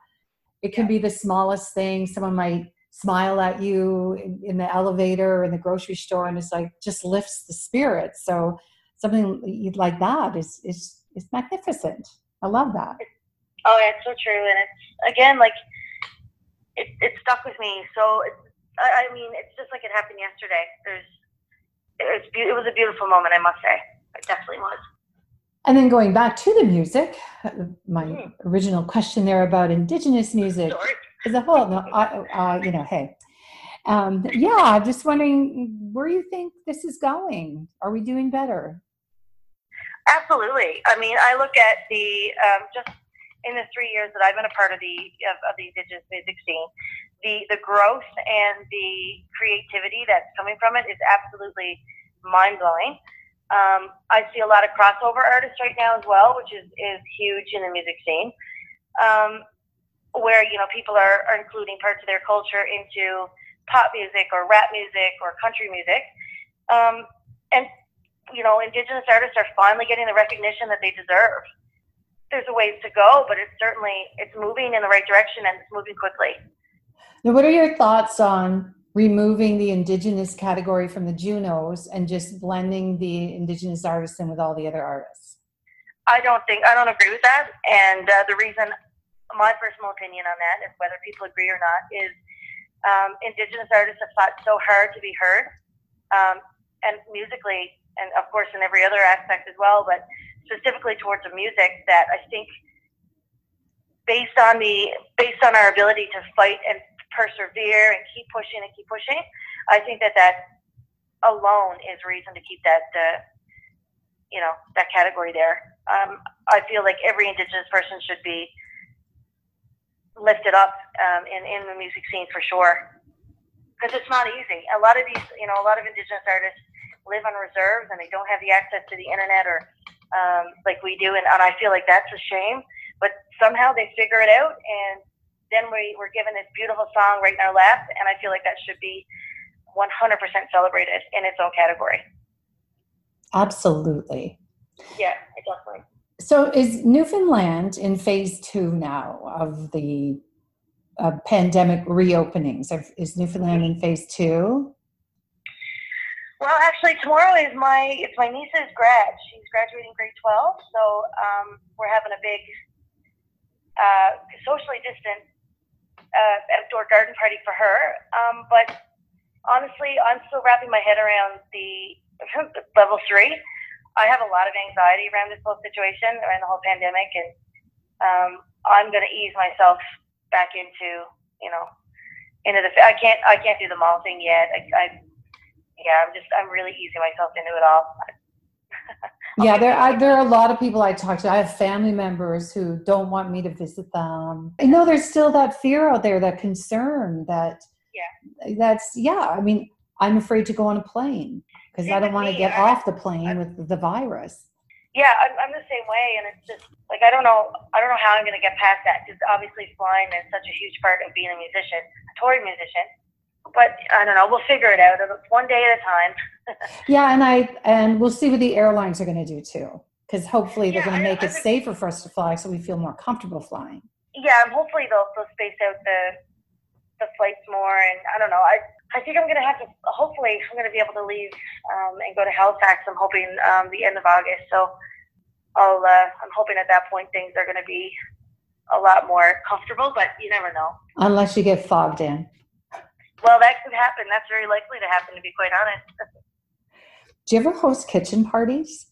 It can be the smallest thing. Someone might smile at you in, in the elevator or in the grocery store, and it's like just lifts the spirit. So something like that is is is magnificent. I love that. Oh, yeah, it's so true, and it's again like it, it stuck with me. So it's, I, I mean, it's just like it happened yesterday. There's it was, it was a beautiful moment, I must say. It definitely was. And then going back to the music, my Mm. original question there about indigenous music Sorry. is a whole, no, uh, uh, you know, hey. Um, yeah, I'm just wondering where you think this is going. Are we doing better? Absolutely. I mean, I look at the um, just in the three years that I've been a part of the of, of the Indigenous music scene, the the growth and the creativity that's coming from it is absolutely mind blowing. Um, I see a lot of crossover artists right now as well, which is is huge in the music scene, um, where you know people are, are including parts of their culture into pop music or rap music or country music. Um, and you know, Indigenous artists are finally getting the recognition that they deserve. There's a ways to go, but it's certainly it's moving in the right direction and it's moving quickly. Now, what are your thoughts on removing the indigenous category from the Junos and just blending the indigenous artists in with all the other artists? I don't think I don't agree with that, and uh, the reason, my personal opinion on that, is whether people agree or not, is um, Indigenous artists have fought so hard to be heard, um, and musically, and of course in every other aspect as well, but specifically towards the music, that I think, based on the based on our ability to fight and persevere and keep pushing and keep pushing, I think that that alone is reason to keep that. Uh, you know that category there. Um, I feel like every Indigenous person should be lifted up um, in in the music scene for sure, because it's not easy. A lot of these, you know, a lot of Indigenous artists live on reserves and they don't have the access to the internet or um, like we do, and, and I feel like that's a shame. But somehow they figure it out, and then we we're given this beautiful song right in our lap, and I feel like that should be 100% celebrated in its own category. Absolutely. Yeah, definitely. So, is Newfoundland in phase two now of the uh, pandemic reopenings? Is Newfoundland in phase two? Well, actually, tomorrow is my it's my niece's grad. She's graduating grade twelve, so um, we're having a big uh, socially distant uh, outdoor garden party for her. Um, but honestly, I'm still wrapping my head around the <laughs> level three. I have a lot of anxiety around this whole situation, around the whole pandemic, and um, I'm going to ease myself back into you know into the. I can't I can't do the mall thing yet. I, I yeah, I'm just I'm really easing myself into it all. Yeah, there I, there are a lot of people I talk to. I have family members who don't want me to visit them. I know there's still that fear out there, that concern that Yeah. that's yeah. I mean, I'm afraid to go on a plane because I don't want to get I- off the plane with the virus. Yeah, I'm, I'm the same way, and it's just like I don't know I don't know how I'm going to get past that because obviously flying is such a huge part of being a musician, a touring musician. But I don't know. We'll figure it out. It's one day at a time. <laughs> Yeah, and I and we'll see what the airlines are going to do too, because hopefully they're Yeah, going to I- make I it think- safer for us to fly, so we feel more comfortable flying. Yeah, and hopefully they'll they'll space out the the flights more, and I don't know. I I think I'm going to have to. Hopefully, I'm going to be able to leave um, and go to Halifax. I'm hoping um, the end of August. So I'll. Uh, I'm hoping at that point things are going to be a lot more comfortable, but you never know. Unless you get fogged in. Well, that could happen. That's very likely to happen, to be quite honest. <laughs> Do you ever host kitchen parties?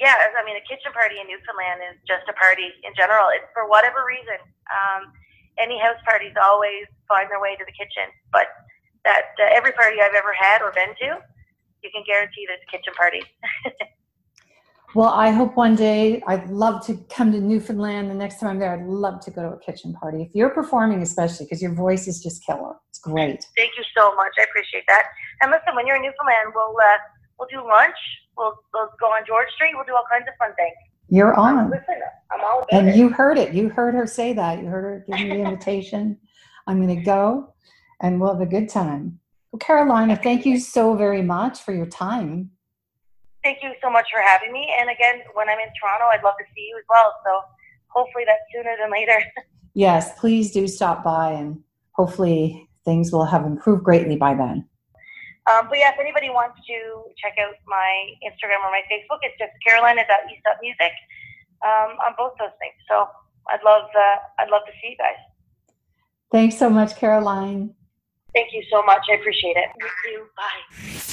yeah, I mean, a kitchen party in Newfoundland is just a party in general. It's for whatever reason. Um, any house parties always find their way to the kitchen, but that uh, every party I've ever had or been to, you can guarantee there's a kitchen party. <laughs> well, I hope one day I'd love to come to Newfoundland. The next time I'm there, I'd love to go to a kitchen party. If you're performing, especially because your voice is just killer. It's great. Thank you so much. I appreciate that. And listen, when you're in Newfoundland, we'll uh, we'll do lunch. We'll, we'll go on George Street. We'll do all kinds of fun things. You're on. Listen, I'm all about and it. you heard it. You heard her say that. You heard her give me the invitation. I'm going to go and we'll have a good time. Well, Carolina, thank you so very much for your time. Thank you so much for having me. And again, when I'm in Toronto, I'd love to see you as well. So hopefully that's sooner than later. <laughs> yes, please do stop by and hopefully things will have improved greatly by then. Um, but yeah, if anybody wants to check out my Instagram or my Facebook, it's just carolina.eastupmusic um, on both those things. So I'd love uh, I'd love to see you guys. Thanks so much, Caroline. Thank you so much. I appreciate it. You too. Bye.